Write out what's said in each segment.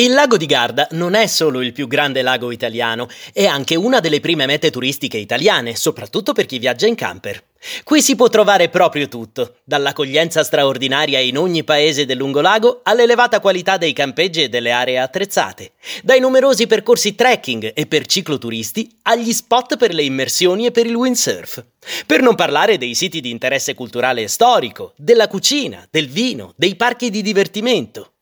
Il lago di Garda non è solo il più grande lago italiano, è anche una delle prime mete turistiche italiane, soprattutto per chi viaggia in camper. Qui si può trovare proprio tutto, dall'accoglienza straordinaria in ogni paese del lungolago all'elevata qualità dei campeggi e delle aree attrezzate, dai numerosi percorsi trekking e per cicloturisti agli spot per le immersioni e per il windsurf. Per non parlare dei siti di interesse culturale e storico, della cucina, del vino, dei parchi di divertimento.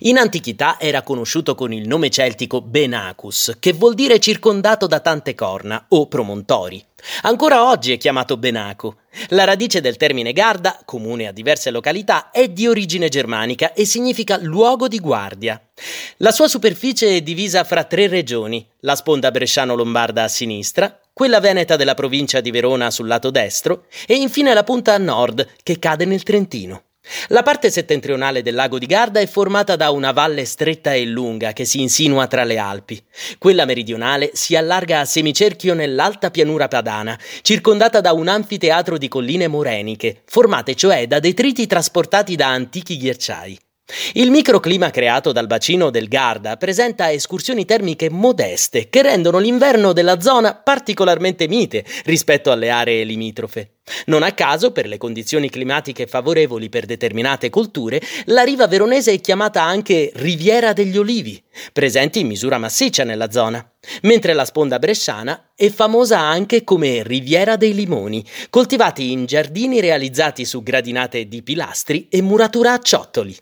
In antichità era conosciuto con il nome celtico Benacus, che vuol dire circondato da tante corna o promontori. Ancora oggi è chiamato Benaco. La radice del termine Garda, comune a diverse località, è di origine germanica e significa luogo di guardia. La sua superficie è divisa fra tre regioni, la sponda bresciano-lombarda a sinistra, quella veneta della provincia di Verona sul lato destro e infine la punta a nord che cade nel Trentino. La parte settentrionale del lago di Garda è formata da una valle stretta e lunga che si insinua tra le Alpi. Quella meridionale si allarga a semicerchio nell'alta pianura padana, circondata da un anfiteatro di colline moreniche, formate cioè da detriti trasportati da antichi ghiacciai. Il microclima creato dal bacino del Garda presenta escursioni termiche modeste che rendono l'inverno della zona particolarmente mite rispetto alle aree limitrofe. Non a caso, per le condizioni climatiche favorevoli per determinate colture, la riva veronese è chiamata anche Riviera degli Olivi, presenti in misura massiccia nella zona, mentre la sponda bresciana è famosa anche come Riviera dei Limoni, coltivati in giardini realizzati su gradinate di pilastri e muratura a ciottoli.